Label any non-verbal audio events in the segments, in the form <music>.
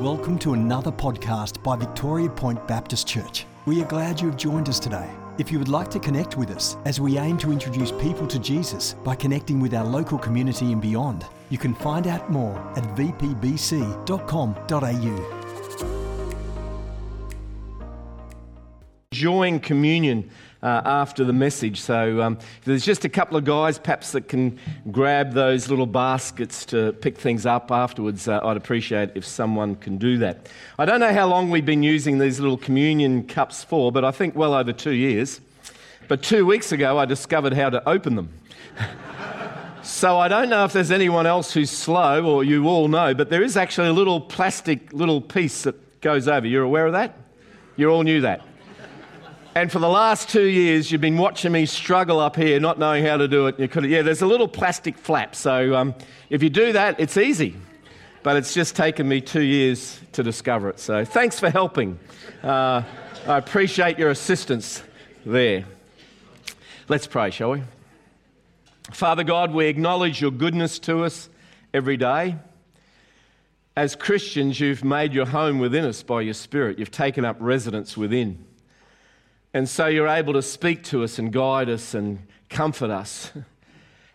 Welcome to another podcast by Victoria Point Baptist Church. We are glad you have joined us today. If you would like to connect with us as we aim to introduce people to Jesus by connecting with our local community and beyond, you can find out more at vpbc.com.au. enjoying communion uh, after the message. So um, there's just a couple of guys perhaps that can grab those little baskets to pick things up afterwards. Uh, I'd appreciate if someone can do that. I don't know how long we've been using these little communion cups for, but I think well over two years. But two weeks ago, I discovered how to open them. <laughs> So I don't know if there's anyone else who's slow or you all know, but there is actually a little plastic little piece that goes over. You're aware of that? You all knew that. And for the last two years, you've been watching me struggle up here, not knowing how to do it. You could, yeah, there's a little plastic flap. So um, if you do that, it's easy. But it's just taken me two years to discover it. So thanks for helping. Uh, I appreciate your assistance there. Let's pray, shall we? Father God, we acknowledge your goodness to us every day. As Christians, you've made your home within us by your Spirit. You've taken up residence within. And so you're able to speak to us and guide us and comfort us.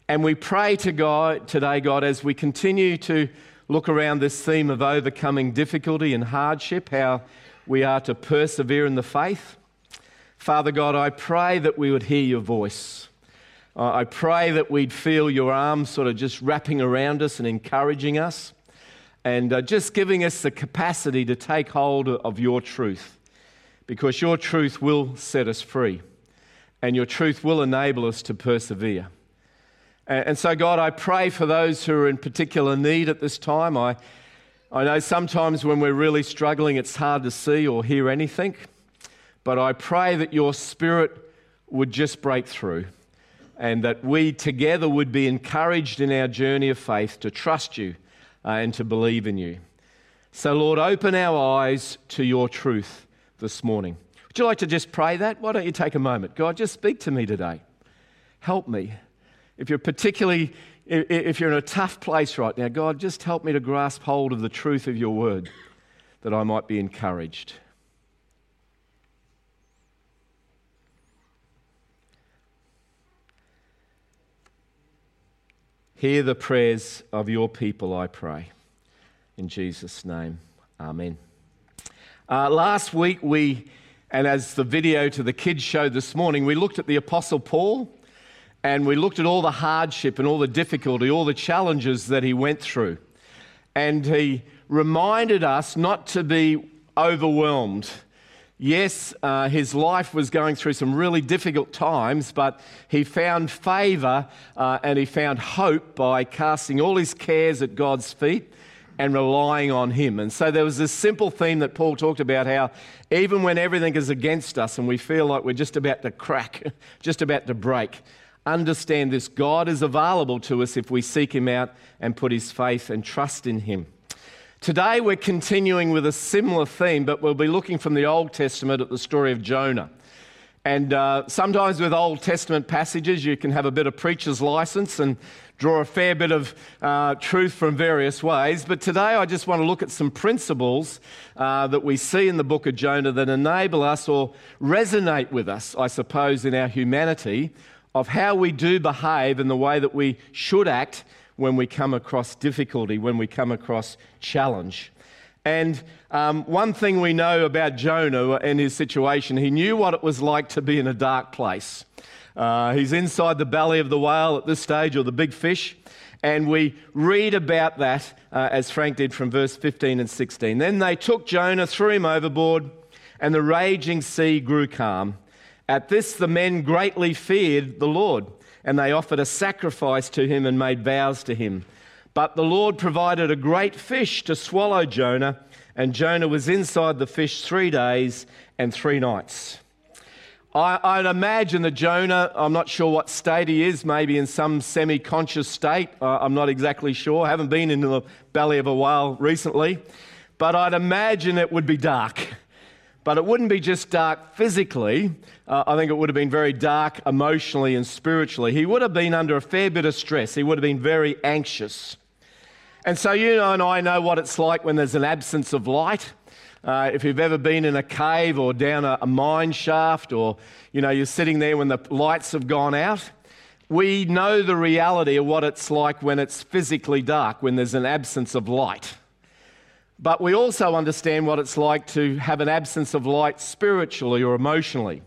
And we pray to God today, God, as we continue to look around this theme of overcoming difficulty and hardship, how we are to persevere in the faith. Father God, I pray that we would hear your voice. I pray that we'd feel your arms sort of just wrapping around us and encouraging us and uh, just giving us the capacity to take hold of your truth because your truth will set us free and your truth will enable us to persevere. And so, God, I pray for those who are in particular need at this time. I, I know sometimes when we're really struggling, it's hard to see or hear anything, but I pray that your spirit would just break through and that we together would be encouraged in our journey of faith to trust you uh, and to believe in you. So, Lord, open our eyes to your truth this morning. Would you like to just pray that? Why don't you take a moment? God, just speak to me today. Help me. If you're particularly if you're in a tough place right now, God, just help me to grasp hold of the truth of your word that I might be encouraged. Hear the prayers of your people, I pray. In Jesus' name, amen. Uh, last week, we, and as the video to the kids showed this morning, we looked at the Apostle Paul and we looked at all the hardship and all the difficulty, all the challenges that he went through. And he reminded us not to be overwhelmed. Yes, uh, his life was going through some really difficult times, but he found favor uh, and he found hope by casting all his cares at God's feet and relying on Him. And so there was this simple theme that Paul talked about how even when everything is against us and we feel like we're just about to crack, <laughs> just about to break, understand this God is available to us if we seek Him out and put His faith and trust in Him. Today we're continuing with a similar theme, but we'll be looking from the Old Testament at the story of Jonah. And uh, sometimes with Old Testament passages, you can have a bit of preacher's license and draw a fair bit of uh, truth from various ways. But today I just want to look at some principles uh, that we see in the book of Jonah that enable us or resonate with us, I suppose, in our humanity of how we do behave and the way that we should act when we come across difficulty, when we come across challenge. And um, one thing we know about Jonah and his situation, he knew what it was like to be in a dark place. Uh, he's inside the belly of the whale at this stage, or the big fish. And we read about that uh, as Frank did from verse 15 and 16. Then they took Jonah, threw him overboard, and the raging sea grew calm. At this, the men greatly feared the Lord, and they offered a sacrifice to him and made vows to him. But the Lord provided a great fish to swallow Jonah, and Jonah was inside the fish three days and three nights. I, would imagine that Jonah, I'm not sure what state he is, maybe in some semi conscious state. Uh, I'm not exactly sure. I haven't been in the belly of a whale recently. But I'd imagine it would be dark. But it wouldn't be just dark physically. Uh, I think it would have been very dark emotionally and spiritually. He would have been under a fair bit of stress. He would have been very anxious. And so you know, and I know what it's like when there's an absence of light. Uh, if you've ever been in a cave or down a, a mine shaft, or you know you're sitting there when the lights have gone out, we know the reality of what it's like when it's physically dark, when there's an absence of light. But we also understand what it's like to have an absence of light spiritually or emotionally.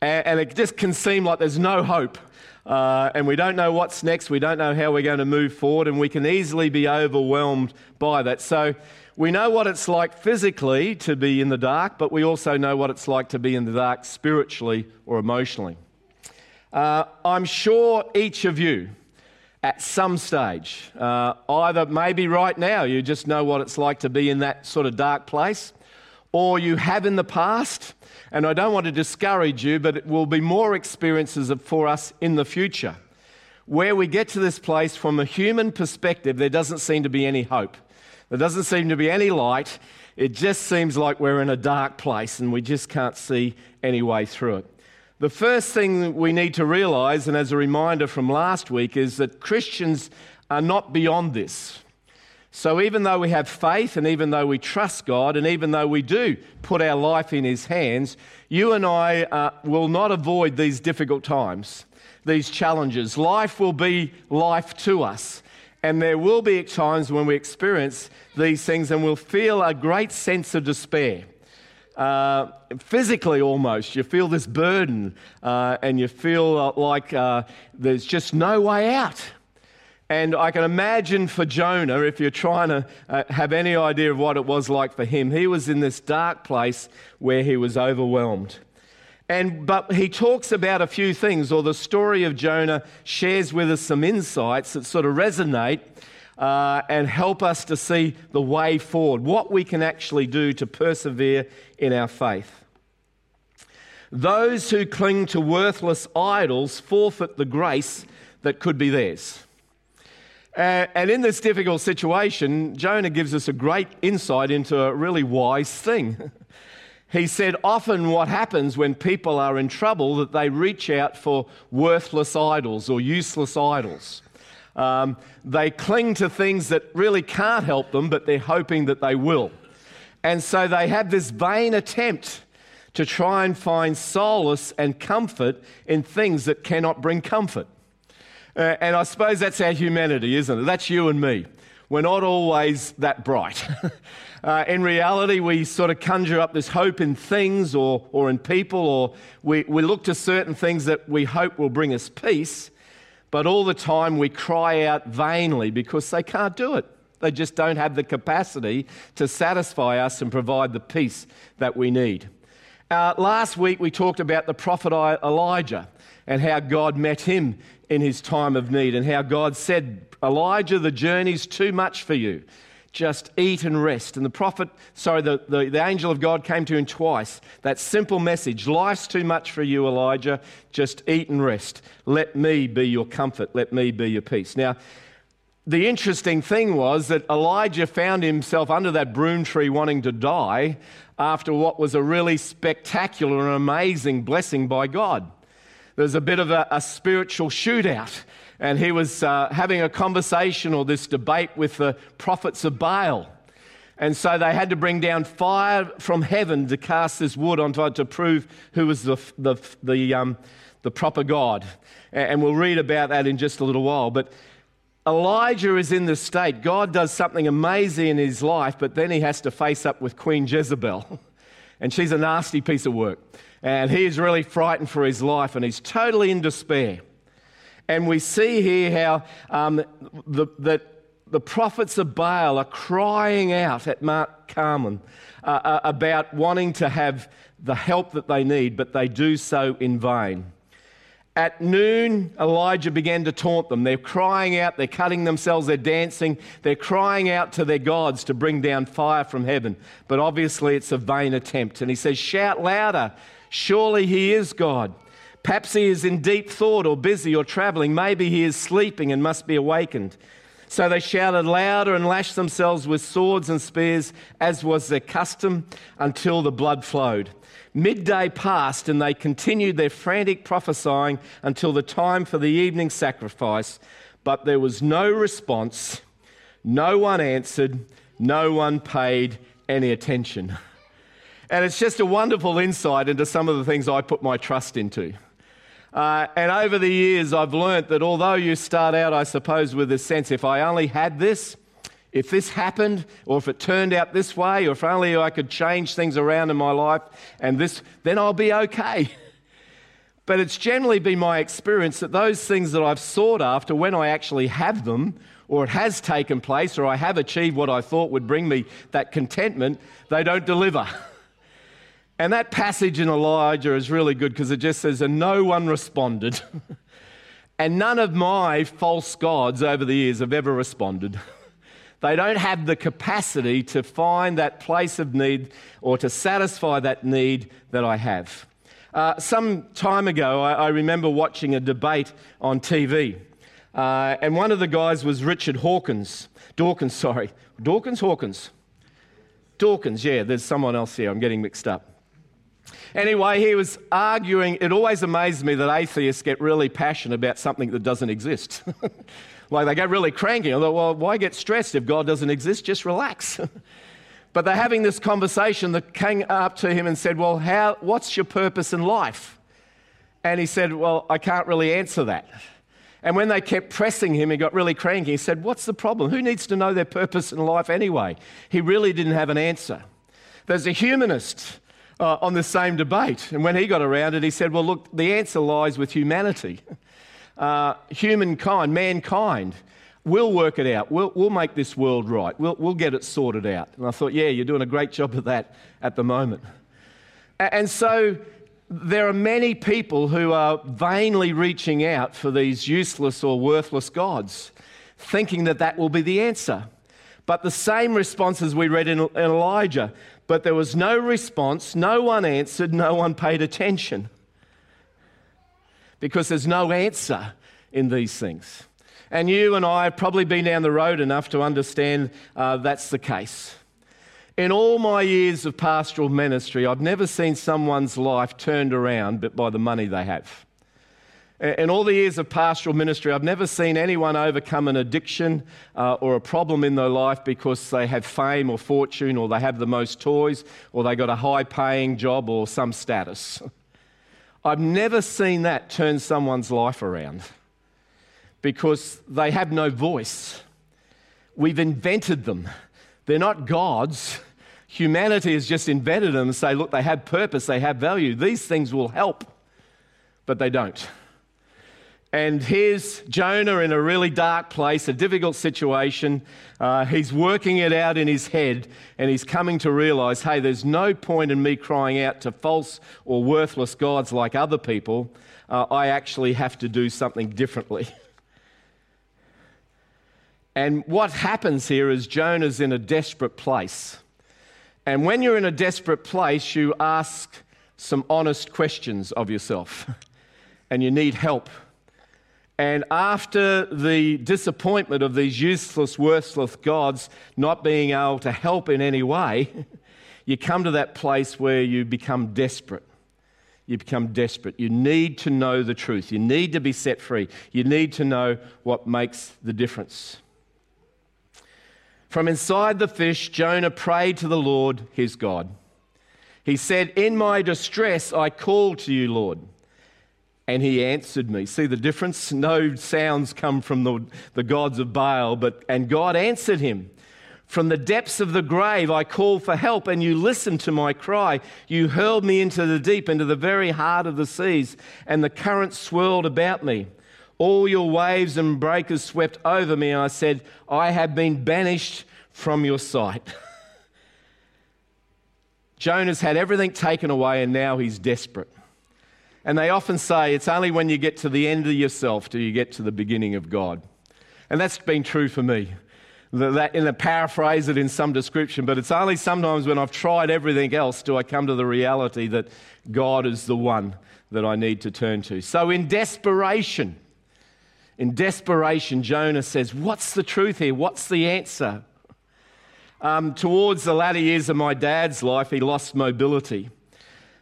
And, and it just can seem like there's no hope. Uh, and we don't know what's next. We don't know how we're going to move forward. And we can easily be overwhelmed by that. So we know what it's like physically to be in the dark, but we also know what it's like to be in the dark spiritually or emotionally. Uh, I'm sure each of you at some stage. Uh, either maybe right now you just know what it's like to be in that sort of dark place, or you have in the past. And I don't want to discourage you, but it will be more experiences for us in the future. Where we get to this place from a human perspective, there doesn't seem to be any hope. There doesn't seem to be any light. It just seems like we're in a dark place and we just can't see any way through it. The first thing we need to realize, and as a reminder from last week, is that Christians are not beyond this. So, even though we have faith, and even though we trust God, and even though we do put our life in His hands, you and I uh, will not avoid these difficult times, these challenges. Life will be life to us. And there will be times when we experience these things and we'll feel a great sense of despair uh, physically almost. You feel this burden uh, and you feel uh, like uh, there's just no way out. And I can imagine for Jonah, if you're trying to uh, have any idea of what it was like for him, he was in this dark place where he was overwhelmed. And, but he talks about a few things, or the story of Jonah shares with us some insights that sort of resonate uh, and help us to see the way forward, what we can actually do to persevere in our faith. Those who cling to worthless idols forfeit the grace that could be theirs. Uh, and in this difficult situation, Jonah gives us a great insight into a really wise thing. <laughs> he said, Often what happens when people are in trouble that they reach out for worthless idols or useless idols. Um, they cling to things that really can't help them, but they're hoping that they will. And so they have this vain attempt to try and find solace and comfort in things that cannot bring comfort. Uh, and I suppose that's our humanity, isn't it? That's you and me. We're not always that bright. <laughs> uh, in reality, we sort of conjure up this hope in things or, or in people, or we, we look to certain things that we hope will bring us peace but all the time we cry out vainly because they can't do it. They just don't have the capacity to satisfy us and provide the peace that we need. Uh, last week we talked about the prophet Elijah and how God met him in his time of need and how God said, Elijah, the journey's too much for you just eat and rest. And the prophet, sorry, the, the, the, angel of God came to him twice. That simple message life's too much for you, Elijah. Just eat and rest. Let me be your comfort. Let me be your peace. Now, the interesting thing was that Elijah found himself under that broom tree wanting to die after what was a really spectacular and amazing blessing by God. There was a bit of a, a spiritual shootout and he was uh, having a conversation or this debate with the prophets of Baal. And so they had to bring down fire from heaven to cast this wood onto to prove who was the, the, the, um, the proper God. And we'll read about that in just a little while. But Elijah is in this state. God does something amazing in his life, but then he has to face up with Queen Jezebel. <laughs> And she's a nasty piece of work. And he is really frightened for his life and he's totally in despair. And we see here how um, the, that the prophets of Baal are crying out at Mount Carmel uh, uh, about wanting to have the help that they need, but they do so in vain. At noon, Elijah began to taunt them. They're crying out, they're cutting themselves, they're dancing, they're crying out to their gods to bring down fire from heaven. But obviously, it's a vain attempt. And he says, Shout louder, surely he is God. Perhaps he is in deep thought or busy or traveling. Maybe he is sleeping and must be awakened. So they shouted louder and lashed themselves with swords and spears, as was their custom, until the blood flowed. Midday passed, and they continued their frantic prophesying until the time for the evening sacrifice, but there was no response, No one answered, no one paid any attention. <laughs> And it's just a wonderful insight into some of the things I put my trust into. Uh, and over the years, I've learnt that although you start out, I suppose, with this sense if I only had this, if this happened, or if it turned out this way, or if only I could change things around in my life, and this, then I'll be okay. <laughs> But it's generally been my experience that those things that I've sought after, when I actually have them, or it has taken place, or I have achieved what I thought would bring me that contentment, they don't deliver. <laughs> And that passage in Elijah is really good because it just says, and no one responded. <laughs> and none of my false gods over the years have ever responded. <laughs> they don't have the capacity to find that place of need or to satisfy that need that I have. Uh, some time ago, I, I, remember watching a debate on TV. Uh, and one of the guys was Richard Hawkins. Dawkins, sorry. Dawkins, Hawkins. Dawkins, yeah, there's someone else here. I'm getting mixed up. Anyway, he was arguing. It always amazes me that atheists get really passionate about something that doesn't exist. <laughs> like they get really cranky. I thought, well, why get stressed if God doesn't exist? Just relax. <laughs> but they're having this conversation. The king up to him and said, Well, how, what's your purpose in life? And he said, Well, I can't really answer that. And when they kept pressing him, he got really cranky. He said, What's the problem? Who needs to know their purpose in life anyway? He really didn't have an answer. There's a humanist uh, on the same debate. And when he got around it, he said, Well, look, the answer lies with humanity. <laughs> Uh, humankind, mankind, we'll work it out. We'll, we'll make this world right. We'll, we'll get it sorted out. And I thought, Yeah, you're doing a great job of that at the moment. And so there are many people who are vainly reaching out for these useless or worthless gods, thinking that that will be the answer. But the same responses we read in Elijah but there was no response, no one answered, no one paid attention. Because there's no answer in these things. And you and I have probably been down the road enough to understand uh, that's the case. In all my years of pastoral ministry, I've never seen someone's life turned around but by the money they have. In all the years of pastoral ministry, I've never seen anyone overcome an addiction uh, or a problem in their life because they have fame or fortune or they have the most toys or they got a high paying job or some status. <laughs> I've never seen that turn someone's life around because they have no voice. We've invented them, they're not gods. Humanity has just invented them and say, look, they have purpose, they have value. These things will help, but they don't. And here's Jonah in a really dark place, a difficult situation. Uh, he's working it out in his head, and he's coming to realize hey, there's no point in me crying out to false or worthless gods like other people. Uh, I actually have to do something differently. <laughs> And what happens here is Jonah's in a desperate place. And when you're in a desperate place, you ask some honest questions of yourself, <laughs> and you need help and after the disappointment of these useless, worthless gods not being able to help in any way, <laughs> you come to that place where you become desperate. You become desperate. You need to know the truth. You need to be set free. You need to know what makes the difference. From inside the fish, Jonah prayed to the Lord his God. He said, In my distress, I called to you, Lord and he answered me. See the difference? No sounds come from the, the gods of Baal, but and God answered him. From the depths of the grave I called for help, and you listened to my cry. You hurled me into the deep, into the very heart of the seas, and the currents swirled about me. All your waves and breakers swept over me. I said, I have been banished from your sight. <laughs> Jonah's had everything taken away, and now he's desperate. And they often say it's only when you get to the end of yourself do you get to the beginning of God. And that's been true for me. That, in a paraphrase it in some description, but it's only sometimes when I've tried everything else do I come to the reality that God is the one that I need to turn to. So, in desperation, in desperation, Jonah says, What's the truth here? What's the answer? Um, towards the latter years of my dad's life, he lost mobility.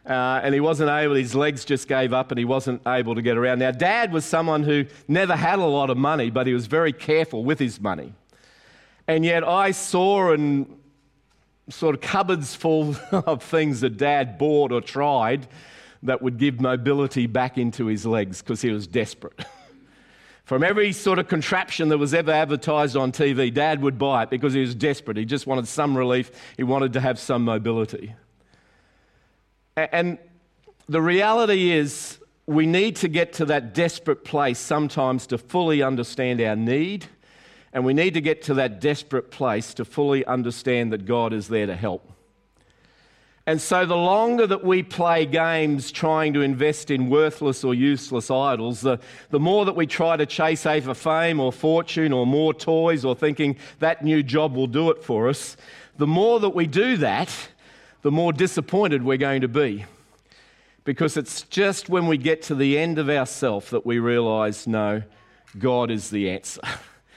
Uh, and he wasn't able, his legs just gave up and he wasn't able to get around. Now, dad was someone who never had a lot of money, but he was very careful with his money. And yet I saw and sort of cupboards full <laughs> of things that dad bought or tried that would give mobility back into his legs because he was desperate. <laughs> From every sort of contraption that was ever advertised on TV, dad would buy it because he was desperate. He just wanted some relief, he wanted to have some mobility. And the reality is, we need to get to that desperate place sometimes to fully understand our need and we need to get to that desperate place to fully understand that God is there to help. And so, the longer that we play games trying to invest in worthless or useless idols, the, the more that we try to chase after fame or fortune or more toys or thinking that new job will do it for us, the more that we do that, the more disappointed we're going to be. Because it's just when we get to the end of ourself that we realize, no, God is the answer.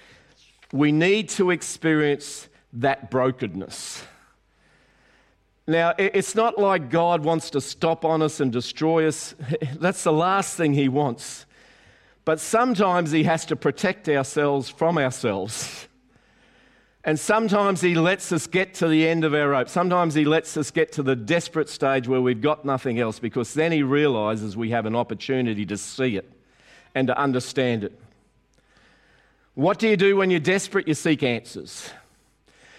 <laughs> we need to experience that brokenness. Now, it's not like God wants to stop on us and destroy us. <laughs> That's the last thing He wants. But sometimes He has to protect ourselves from ourselves. <laughs> And sometimes He lets us get to the end of our rope. Sometimes He lets us get to the desperate stage where we've got nothing else because then He realizes we have an opportunity to see it and to understand it. What do you do when you're desperate? You seek answers.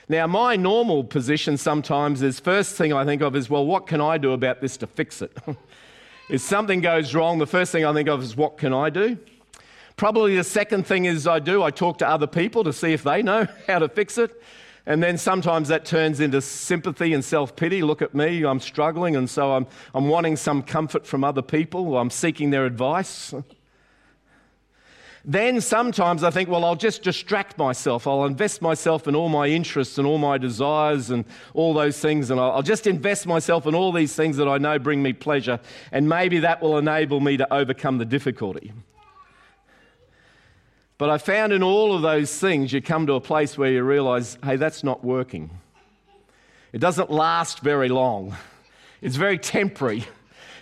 Now, my normal position sometimes is first thing I think of is, well, what can I do about this to fix it? <laughs> if something goes wrong, the first thing I think of is, what can I do? Probably the second thing is I do, I talk to other people to see if they know <laughs> how to fix it. And then sometimes that turns into sympathy and self pity. Look at me, I'm struggling, and so I'm, I'm wanting some comfort from other people. I'm seeking their advice. <laughs> Then sometimes I think, well, I'll just distract myself. I'll invest myself in all my interests and all my desires and all those things, and I'll just invest myself in all these things that I know bring me pleasure, and maybe that will enable me to overcome the difficulty. But I found in all of those things, you come to a place where you realize, hey, that's not working. It doesn't last very long, it's very temporary.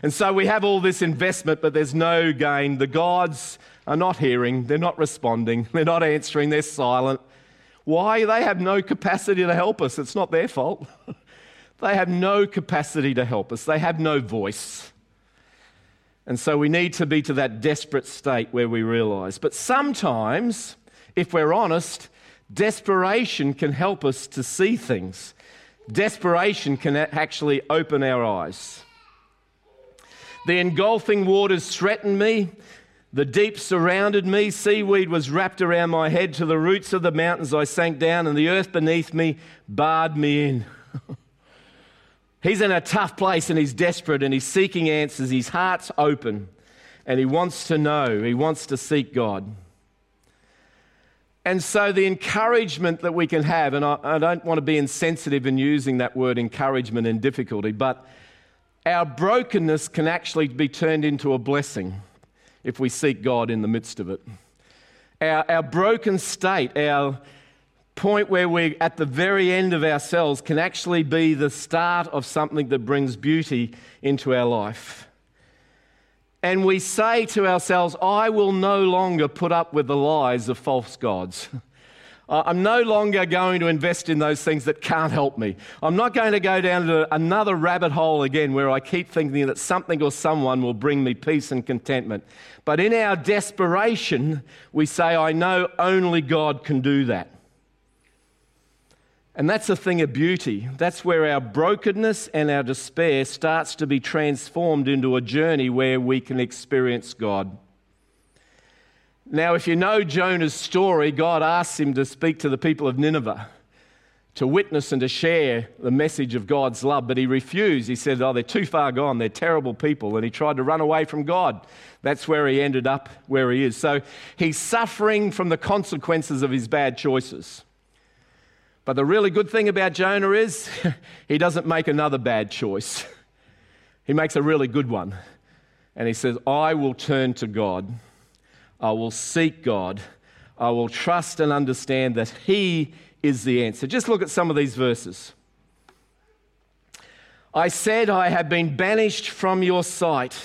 And so we have all this investment, but there's no gain. The gods are not hearing, they're not responding, <laughs> they're not answering, they're silent. Why? They have no capacity to help us. It's not their fault. <laughs> they have no capacity to help us, they have no voice. And so we need to be to that desperate state where we realize. But sometimes, if we're honest, desperation can help us to see things. Desperation can actually open our eyes. The engulfing waters threatened me. The deep surrounded me, seaweed was wrapped around my head. To the roots of the mountains I sank down, and the earth beneath me barred me in. <laughs> he's in a tough place and he's desperate and he's seeking answers. His heart's open and he wants to know, he wants to seek God. And so, the encouragement that we can have, and I, I don't want to be insensitive in using that word encouragement in difficulty, but our brokenness can actually be turned into a blessing if we seek God in the midst of it. Our, our broken state, our point where we're at the very end of ourselves, can actually be the start of something that brings beauty into our life. And we say to ourselves, I will no longer put up with the lies of false gods. <laughs> I'm no longer going to invest in those things that can't help me. I'm not going to go down to another rabbit hole again where I keep thinking that something or someone will bring me peace and contentment. But in our desperation, we say, I know only God can do that. And that's a thing of beauty. That's where our brokenness and our despair starts to be transformed into a journey where we can experience God. Now, if you know Jonah's story, God asks him to speak to the people of Nineveh, to witness and to share the message of God's love, but he refused. He said, Oh, they're too far gone. They're terrible people. And he tried to run away from God. That's where he ended up where he is. So he's suffering from the consequences of his bad choices. But the really good thing about Jonah is <laughs> he doesn't make another bad choice, he makes a really good one. And he says, I will turn to God. I will seek God. I will trust and understand that He is the answer. Just look at some of these verses. I said, I have been banished from your sight,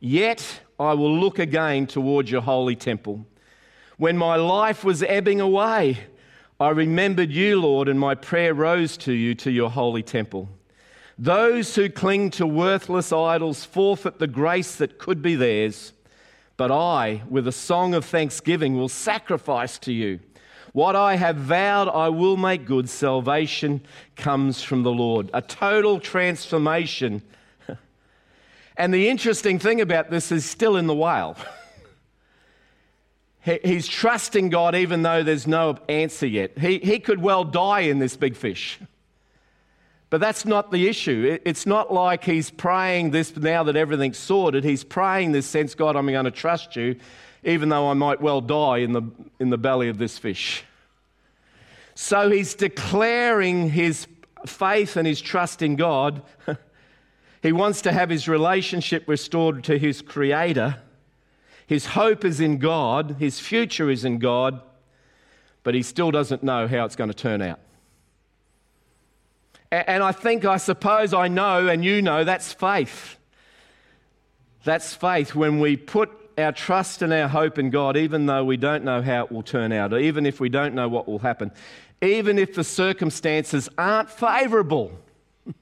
yet I will look again towards your holy temple. When my life was ebbing away, I remembered you, Lord, and my prayer rose to you to your holy temple. Those who cling to worthless idols forfeit the grace that could be theirs. But I, with a song of thanksgiving, will sacrifice to you. What I have vowed, I will make good. Salvation comes from the Lord. A total transformation. <laughs> and the interesting thing about this is still in the whale. <laughs> He's trusting God even though there's no answer yet. He, he could well die in this big fish. But that's not the issue. It's not like he's praying this now that everything's sorted. He's praying this sense, God, I'm going to trust you, even though I might well die in the, in the belly of this fish. So he's declaring his faith and his trust in God. <laughs> he wants to have his relationship restored to his Creator. His hope is in God, his future is in God, but he still doesn't know how it's going to turn out. And I think, I suppose I know, and you know, that's faith. That's faith when we put our trust and our hope in God, even though we don't know how it will turn out, or even if we don't know what will happen, even if the circumstances aren't favorable, <laughs>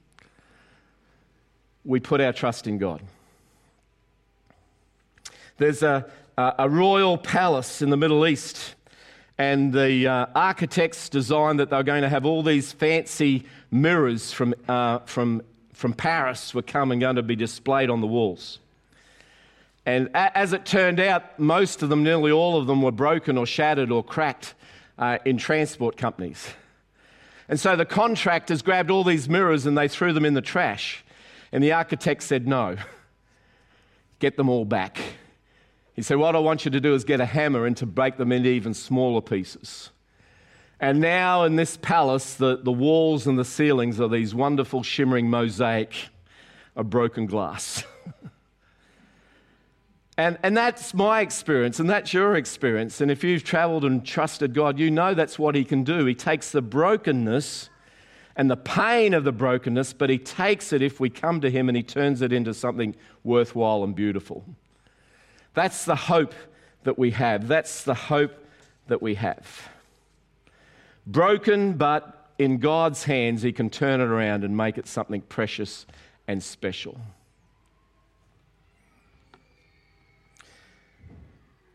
we put our trust in God. There's a, a royal palace in the Middle East and the uh, architects designed that they were going to have all these fancy mirrors from, uh, from, from Paris were coming going to be displayed on the walls. And a- as it turned out, most of them, nearly all of them, were broken or shattered or cracked uh, in transport companies. And so the contractors grabbed all these mirrors and they threw them in the trash. And the architect said, No, get them all back. He said, What I want you to do is get a hammer and to break them into even smaller pieces. And now in this palace, the, the walls and the ceilings are these wonderful shimmering mosaic of broken glass. <laughs> and, and that's my experience, and that's your experience. And if you've traveled and trusted God, you know that's what He can do. He takes the brokenness and the pain of the brokenness, but He takes it if we come to Him and He turns it into something worthwhile and beautiful. That's the hope that we have. That's the hope that we have. Broken, but in God's hands, He can turn it around and make it something precious and special.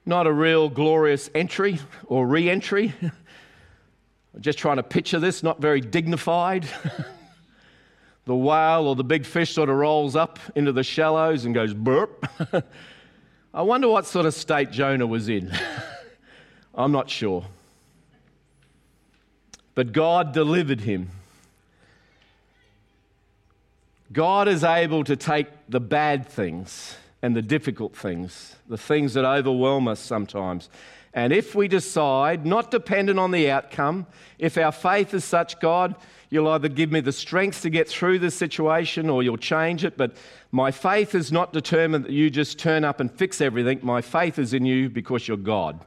Not a real glorious entry or re entry. I'm <laughs> Just trying to picture this, not very dignified. <laughs> the whale or the big fish sort of rolls up into the shallows and goes burp. <laughs> I wonder what sort of state Jonah was in. <laughs> I'm not sure. But God delivered him. God is able to take the bad things and the difficult things, the things that overwhelm us sometimes. And if we decide, not dependent on the outcome, if our faith is such, God, You'll either give me the strength to get through this situation or you'll change it. But my faith is not determined that you just turn up and fix everything. My faith is in you because you're God.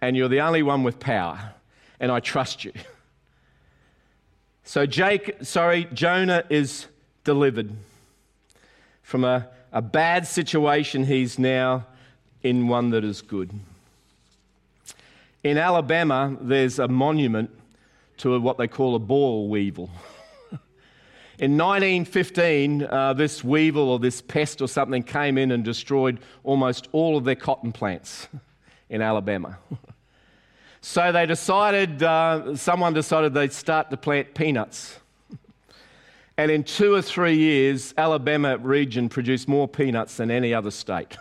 And you're the only one with power. And I trust you. <laughs> So Jake, sorry, Jonah is delivered from a, a bad situation. He's now in one that is good. In Alabama, there's a monument to what they call a boll weevil. <laughs> In 1915, uh, this weevil or this pest or something came in and destroyed almost all of their cotton plants <laughs> in Alabama. <laughs> so they decided, uh, someone decided they'd start to plant peanuts. And in two or three years, Alabama region produced more peanuts than any other state.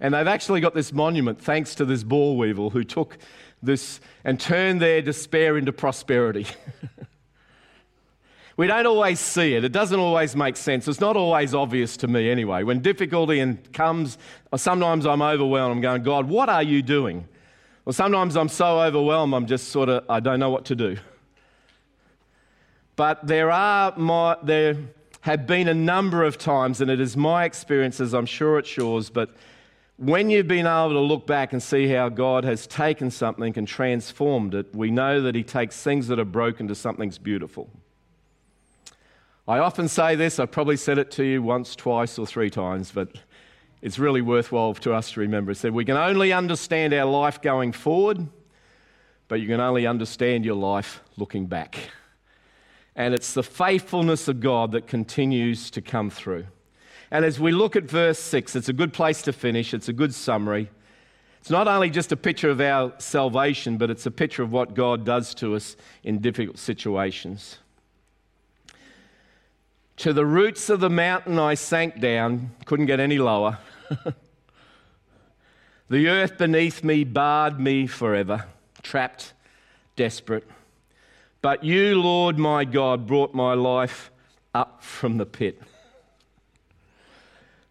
And they've actually got this monument thanks to this boll weevil who took this and turn their despair into prosperity. <laughs> we don't always see it. It doesn't always make sense. It's not always obvious to me anyway. When difficulty comes, sometimes I'm overwhelmed. I'm going, God, what are you doing? Well, sometimes I'm so overwhelmed, I'm just sort of, I don't know what to do. But there are my, there have been a number of times, and it is my experiences, I'm sure it's yours, but when you've been able to look back and see how God has taken something and transformed it, we know that He takes things that are broken to something's beautiful. I often say this, I've probably said it to you once, twice, or three times, but it's really worthwhile to us to remember. It said we can only understand our life going forward but you can only understand your life looking back. And it's the faithfulness of God that continues to come through. And as we look at verse 6, it's a good place to finish, it's a good summary. It's not only just a picture of our salvation, but it's a picture of what God does to us in difficult situations. To the roots of the mountain I sank down, couldn't get any lower. <laughs> the earth beneath me barred me forever, trapped, desperate. But you, Lord my God, brought my life up from the pit.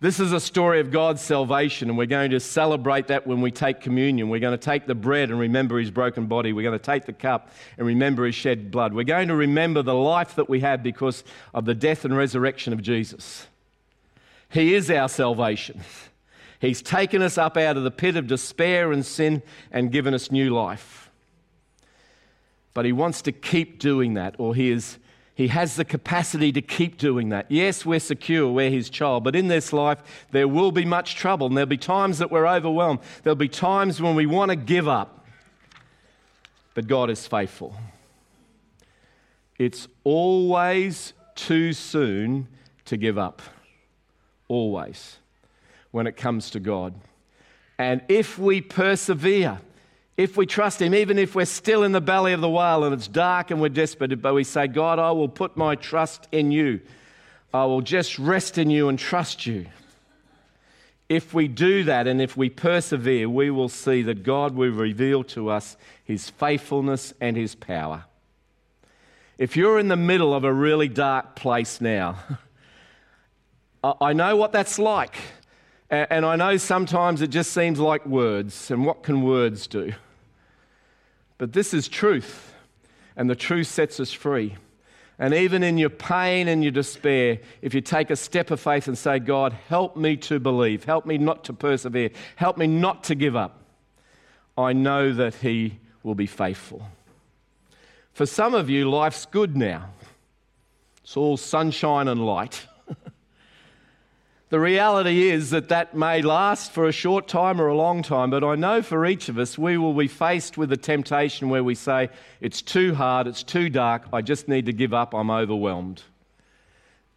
This is a story of God's salvation, and we're going to celebrate that when we take communion. We're going to take the bread and remember his broken body. We're going to take the cup and remember his shed blood. We're going to remember the life that we have because of the death and resurrection of Jesus. He is our salvation. He's taken us up out of the pit of despair and sin and given us new life. But he wants to keep doing that, or he is he has the capacity to keep doing that. Yes, we're secure, we're His child, but in this life, there will be much trouble, and there'll be times that we're overwhelmed. There'll be times when we want to give up. But God is faithful. It's always too soon to give up. Always, when it comes to God. And if we persevere, if we trust Him, even if we're still in the belly of the whale and it's dark and we're desperate, but we say, God, I will put my trust in you. I will just rest in you and trust you. If we do that and if we persevere, we will see that God will reveal to us His faithfulness and His power. If you're in the middle of a really dark place now, <laughs> I know what that's like. And I know sometimes it just seems like words. And what can words do? <laughs> But this is truth, and the truth sets us free. And even in your pain and your despair, if you take a step of faith and say, God, help me to believe, help me not to persevere, help me not to give up, I know that He will be faithful. For some of you, life's good now. It's all sunshine and light. <laughs> The reality is that that may last for a short time or a long time, but I know for each of us, we will be faced with a temptation where we say, It's too hard, it's too dark, I just need to give up, I'm overwhelmed.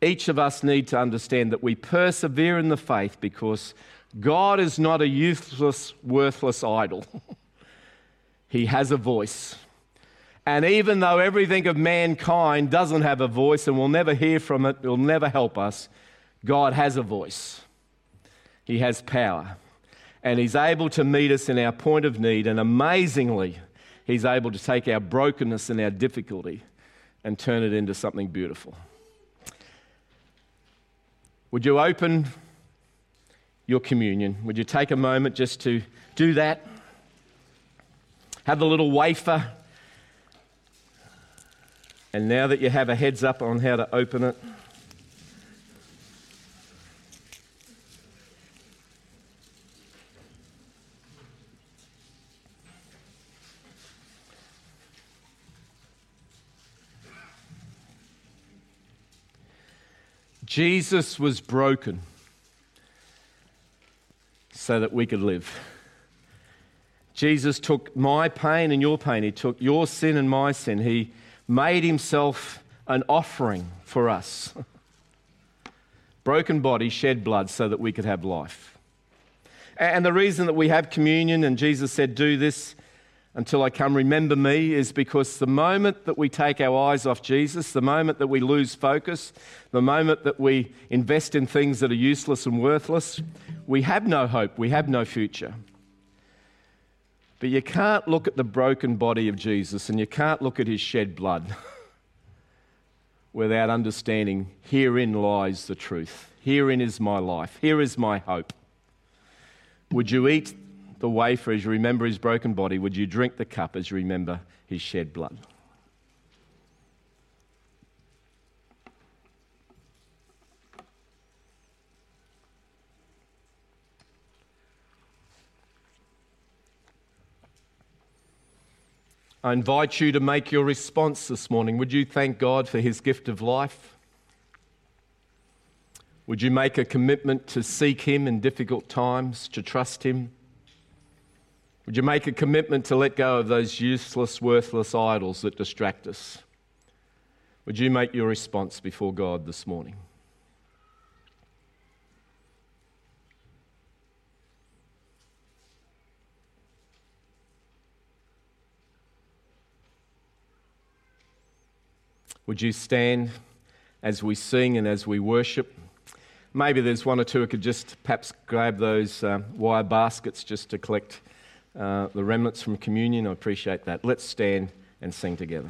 Each of us need to understand that we persevere in the faith because God is not a useless, worthless idol. <laughs> he has a voice. And even though everything of mankind doesn't have a voice and we'll never hear from it, it will never help us, God has a voice, He has power, and He's able to meet us in our point of need. And amazingly, He's able to take our brokenness and our difficulty and turn it into something beautiful. Would you open your communion? Would you take a moment just to do that? Have the little wafer. And now that you have a heads up on how to open it, Jesus was broken so that we could live. Jesus took my pain and your pain. He took your sin and my sin. He made himself an offering for us. Broken body, shed blood so that we could have life. And the reason that we have communion, and Jesus said, Do this until I come, remember me, is because the moment that we take our eyes off Jesus, the moment that we lose focus, the moment that we invest in things that are useless and worthless, we have no hope, we have no future. But you can't look at the broken body of Jesus and you can't look at his shed blood <laughs> without understanding herein lies the truth. Herein is my life. Here is my hope. Would you eat the wafer as you remember his broken body, would you drink the cup as you remember his shed blood? I invite you to make your response this morning. Would you thank God for his gift of life? Would you make a commitment to seek him in difficult times, to trust him? Would you make a commitment to let go of those useless, worthless idols that distract us? Would you make your response before God this morning? Would you stand as we sing and as we worship? Maybe there's one or two who could just perhaps grab those uh, wire baskets just to collect uh, the remnants from communion. I appreciate that. Let's stand and sing together.